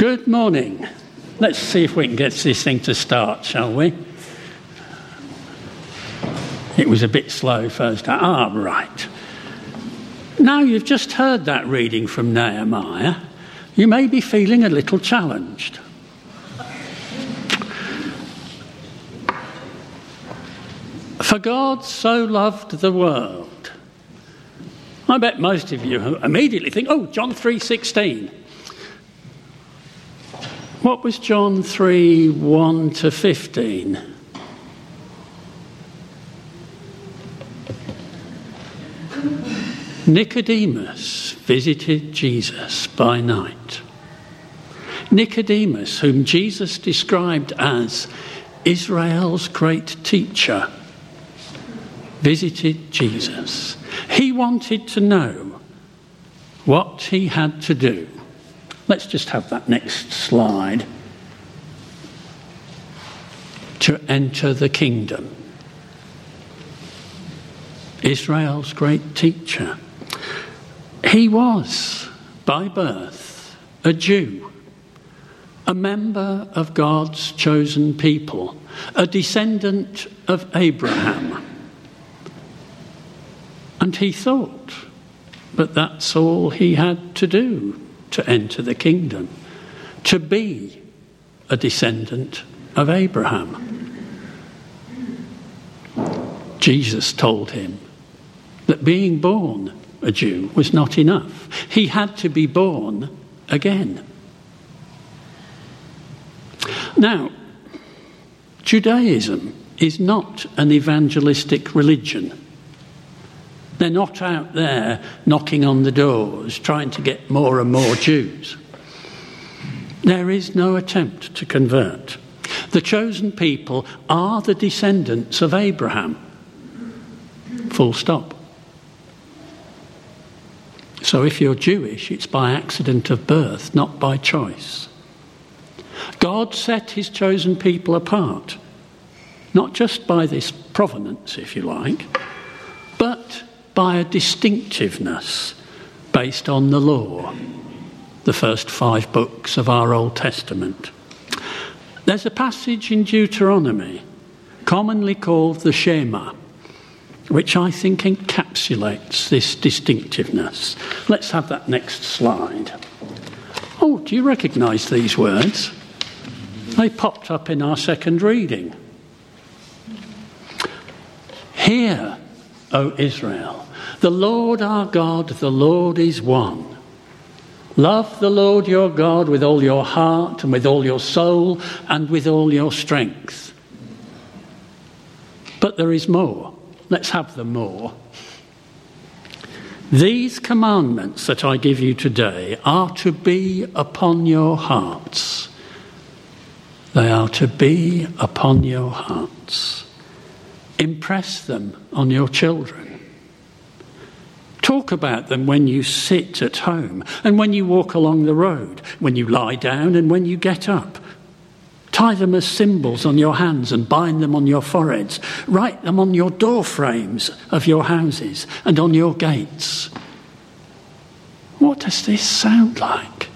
Good morning. Let's see if we can get this thing to start, shall we? It was a bit slow first. Ah, right. Now you've just heard that reading from Nehemiah, you may be feeling a little challenged. For God so loved the world. I bet most of you immediately think, oh, John 3:16. What was John 3 1 to 15? Nicodemus visited Jesus by night. Nicodemus, whom Jesus described as Israel's great teacher, visited Jesus. He wanted to know what he had to do Let's just have that next slide. To enter the kingdom. Israel's great teacher. He was, by birth, a Jew, a member of God's chosen people, a descendant of Abraham. And he thought, but that's all he had to do to enter the kingdom, to be a descendant of Abraham. Jesus told him that being born a Jew was not enough. He had to be born again. Now, Judaism is not an evangelistic religion. They're not out there knocking on the doors trying to get more and more Jews. There is no attempt to convert. The chosen people are the descendants of Abraham. Full stop. So if you're Jewish, it's by accident of birth, not by choice. God set his chosen people apart, not just by this provenance, if you like, but by a distinctiveness based on the law, the first five books of our Old Testament. There's a passage in Deuteronomy, commonly called the Shema, which I think encapsulates this distinctiveness. Let's have that next slide. Oh, do you recognise these words? They popped up in our second reading. Hear, O Israel. The Lord our God, the Lord is one. Love the Lord your God with all your heart and with all your soul and with all your strength. But there is more. Let's have the more. These commandments that I give you today are to be upon your hearts. They are to be upon your hearts. Impress them on your children. Talk about them when you sit at home and when you walk along the road, when you lie down and when you get up. Tie them as symbols on your hands and bind them on your foreheads. Write them on your door frames of your houses and on your gates. What does this sound like?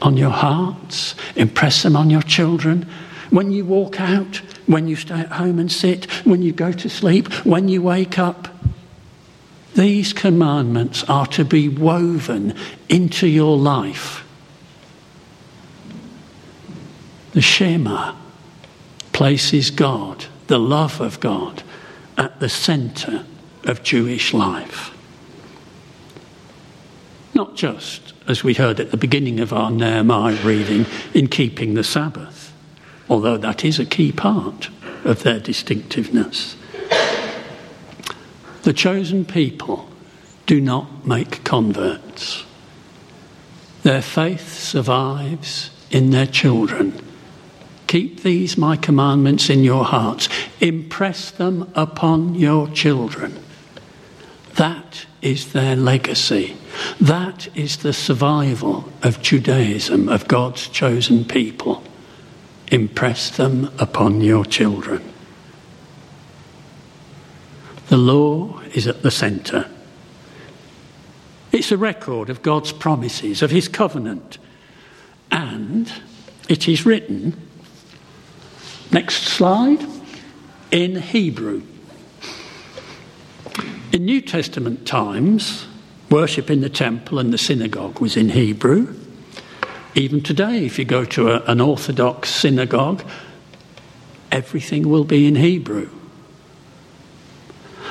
On your hearts, impress them on your children. When you walk out, when you stay at home and sit, when you go to sleep, when you wake up. These commandments are to be woven into your life. The Shema places God, the love of God, at the centre of Jewish life. Not just, as we heard at the beginning of our Nehemiah reading, in keeping the Sabbath although that is a key part of their distinctiveness. The chosen people do not make converts. Their faith survives in their children. Keep these my commandments in your hearts. Impress them upon your children. That is their legacy. That is the survival of Judaism, of God's chosen people impress them upon your children. The law is at the centre. It's a record of God's promises, of His covenant, And it is written, next slide, in Hebrew. In New Testament times, worship in the temple and the synagogue was in Hebrew. Even today, if you go to a, an Orthodox synagogue, everything will be in Hebrew.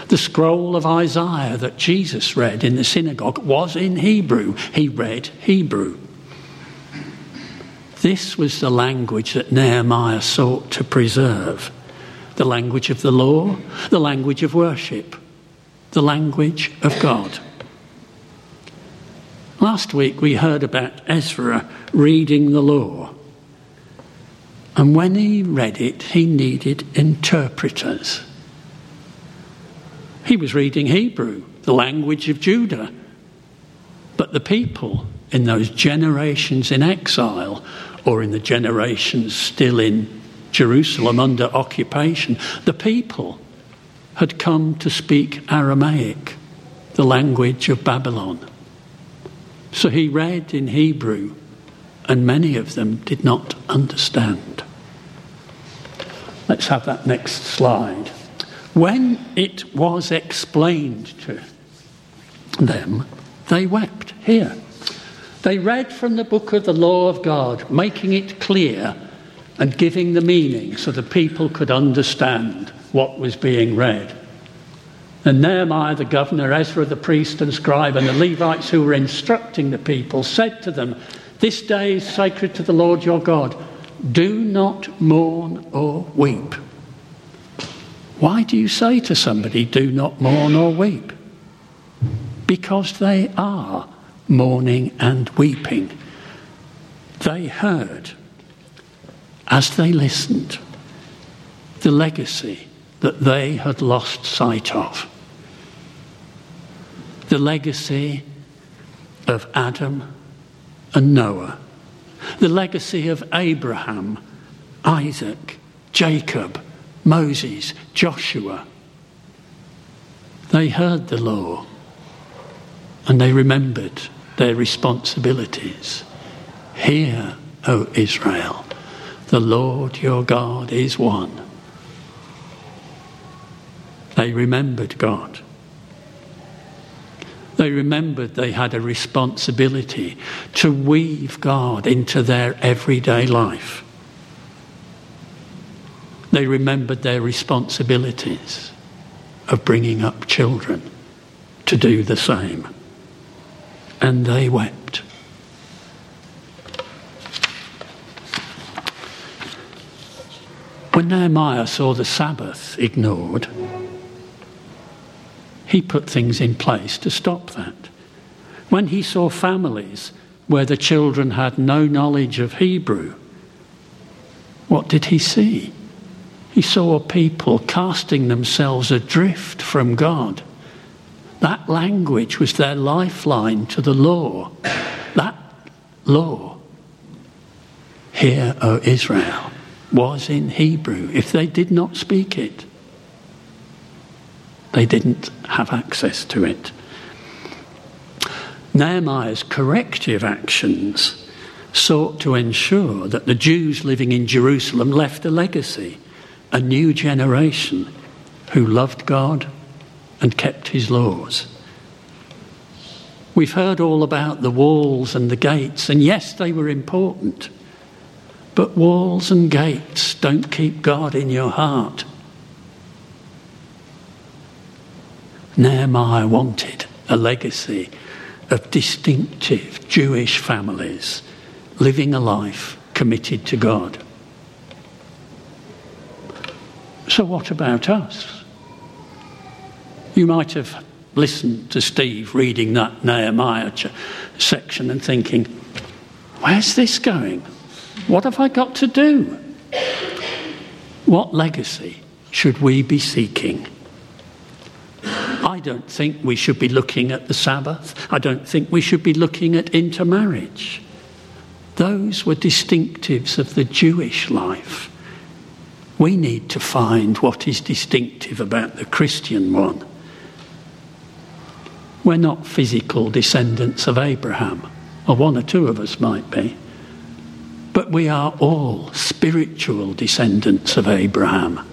The scroll of Isaiah that Jesus read in the synagogue was in Hebrew. He read Hebrew. This was the language that Nehemiah sought to preserve the language of the law, the language of worship, the language of God. Last week we heard about Ezra reading the law. And when he read it, he needed interpreters. He was reading Hebrew, the language of Judah. But the people in those generations in exile, or in the generations still in Jerusalem under occupation, the people had come to speak Aramaic, the language of Babylon. So he read in Hebrew, and many of them did not understand. Let's have that next slide. When it was explained to them, they wept. Here. They read from the book of the law of God, making it clear and giving the meaning so the people could understand what was being read. And Nehemiah the governor, Ezra the priest and scribe, and the Levites who were instructing the people said to them, This day is sacred to the Lord your God. Do not mourn or weep. Why do you say to somebody, Do not mourn or weep? Because they are mourning and weeping. They heard, as they listened, the legacy that they had lost sight of the legacy of Adam and Noah, the legacy of Abraham, Isaac, Jacob, Moses, Joshua. They heard the law and they remembered their responsibilities. Hear, O Israel, the Lord your God is one. They remembered God. They remembered they had a responsibility to weave God into their everyday life. They remembered their responsibilities of bringing up children to do the same. And they wept. When Nehemiah saw the Sabbath ignored, he put things in place to stop that. When he saw families where the children had no knowledge of Hebrew, what did he see? He saw people casting themselves adrift from God. That language was their lifeline to the law. That law, Hear, O Israel, was in Hebrew if they did not speak it. They didn't have access to it. Nehemiah's corrective actions sought to ensure that the Jews living in Jerusalem left a legacy, a new generation who loved God and kept his laws. We've heard all about the walls and the gates, and yes, they were important. But walls and gates don't keep God in your heart. Nehemiah wanted a legacy of distinctive Jewish families living a life committed to God. So, what about us? You might have listened to Steve reading that Nehemiah section and thinking, where's this going? What have I got to do? What legacy should we be seeking? I don't think we should be looking at the Sabbath. I don't think we should be looking at intermarriage. Those were distinctives of the Jewish life. We need to find what is distinctive about the Christian one. We're not physical descendants of Abraham, or one or two of us might be, but we are all spiritual descendants of Abraham.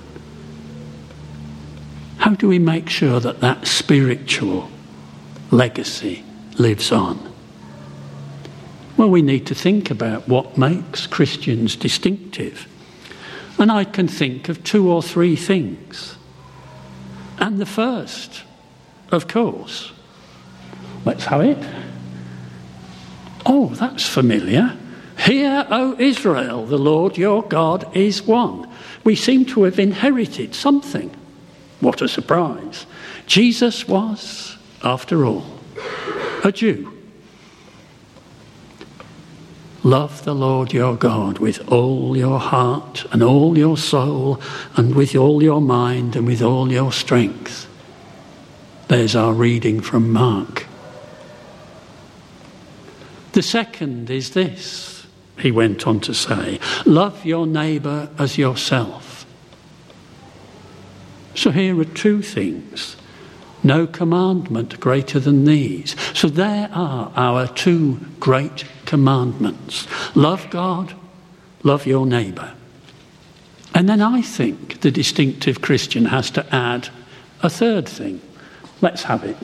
How do we make sure that that spiritual legacy lives on? Well, we need to think about what makes Christians distinctive. And I can think of two or three things. And the first, of course, let's have it. Oh, that's familiar. Hear, O Israel, the Lord your God is one. We seem to have inherited something. What a surprise. Jesus was, after all, a Jew. Love the Lord your God with all your heart and all your soul and with all your mind and with all your strength. There's our reading from Mark. The second is this, he went on to say love your neighbour as yourself. So here are two things no commandment greater than these. So there are our two great commandments love God, love your neighbour. And then I think the distinctive Christian has to add a third thing. Let's have it.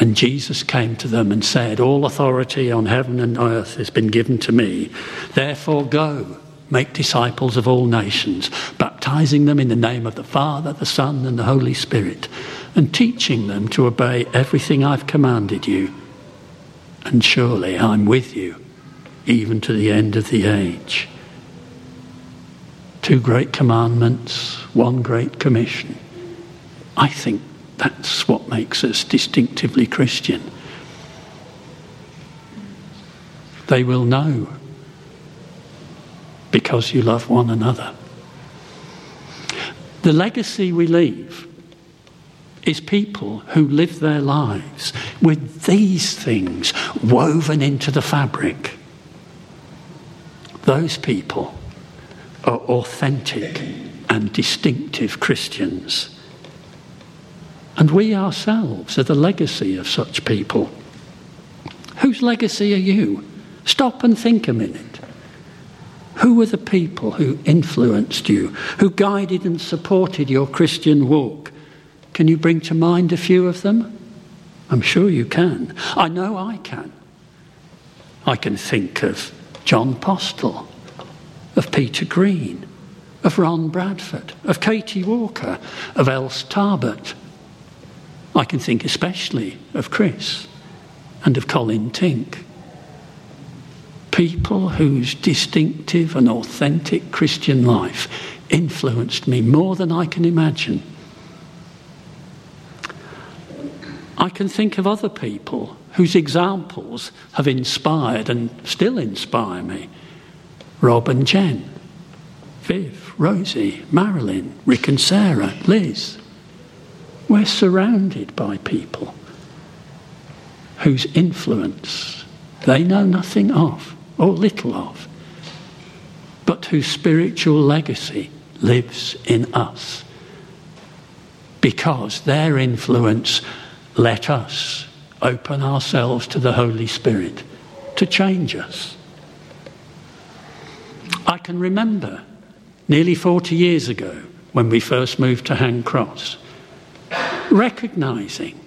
And Jesus came to them and said, All authority on heaven and earth has been given to me. Therefore, go, make disciples of all nations, baptizing them in the name of the Father, the Son, and the Holy Spirit, and teaching them to obey everything I've commanded you. And surely I'm with you, even to the end of the age. Two great commandments, one great commission. I think that's what makes us distinctively Christian. They will know because you love one another. The legacy we leave is people who live their lives with these things woven into the fabric. Those people are authentic and distinctive Christians. And we ourselves are the legacy of such people. Whose legacy are you? Stop and think a minute. Who were the people who influenced you, who guided and supported your Christian walk? Can you bring to mind a few of them? I'm sure you can. I know I can. I can think of John Postle, of Peter Green, of Ron Bradford, of Katie Walker, of Else Tarbert, I can think especially of Chris and of Colin Tink. People whose distinctive and authentic Christian life influenced me more than I can imagine. I can think of other people whose examples have inspired and still inspire me. Rob and Jen, Viv, Rosie, Marilyn, Rick and Sarah, Liz. We're surrounded by people whose influence they know nothing of or little of, but whose spiritual legacy lives in us. Because their influence let us open ourselves to the Holy Spirit to change us. I can remember nearly 40 years ago when we first moved to Handcross recognizing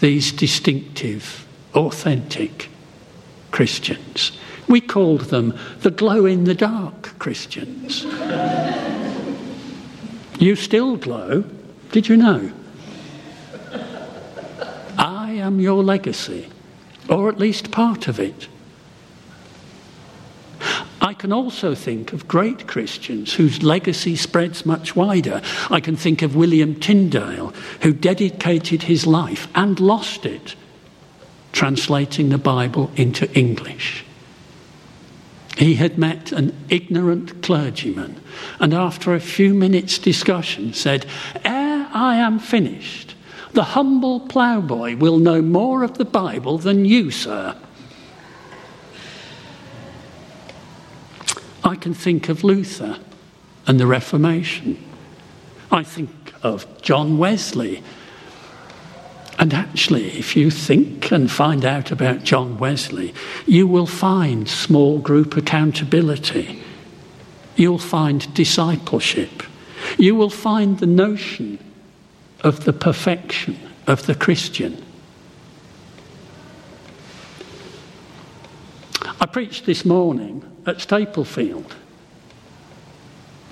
these distinctive, authentic Christians. We called them the glow in the dark Christians. you still glow, did you know? I am your legacy, or at least part of it. I can also think of great Christians whose legacy spreads much wider. I can think of William Tyndale, who dedicated his life and lost it translating the Bible into English. He had met an ignorant clergyman and, after a few minutes' discussion, said, Ere I am finished, the humble ploughboy will know more of the Bible than you, sir. I can think of Luther and the Reformation. I think of John Wesley, And actually, if you think and find out about John Wesley, you will find small group accountability. You'll find discipleship. You will find the notion of the perfection of the Christian. I preached this morning at Staplefield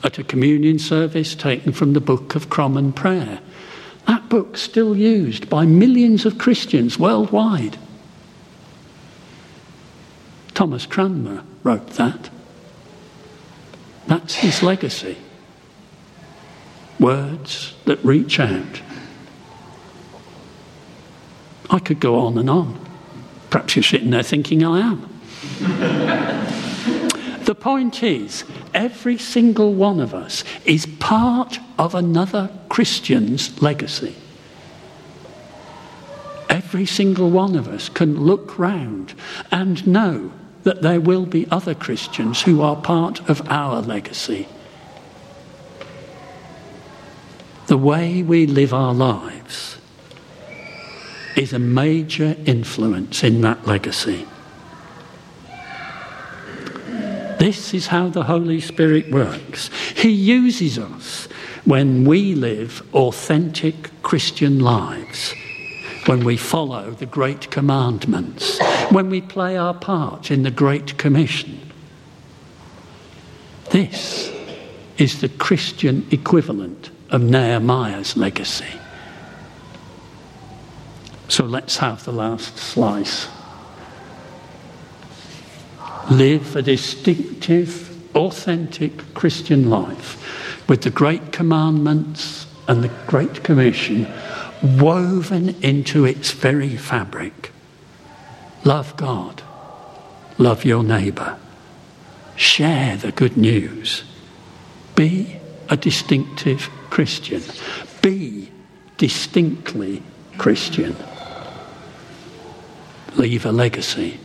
at a communion service taken from the Book of Common Prayer. That book's still used by millions of Christians worldwide. Thomas Cranmer wrote that. That's his legacy. Words that reach out. I could go on and on. Perhaps you're sitting there thinking I am. point is, every single one of us is part of another Christian's legacy. Every single one of us can look round and know that there will be other Christians who are part of our legacy. The way we live our lives is a major influence in that legacy. This is how the Holy Spirit works. He uses us when we live authentic Christian lives, when we follow the Great Commandments, when we play our part in the Great Commission. This is the Christian equivalent of Nehemiah's legacy. So let's have the last slice live a distinctive, authentic Christian life with the great commandments and the Great Commission woven into its very fabric. Love God, love your neighbour, share the good news, be a distinctive Christian, be distinctly Christian, leave a legacy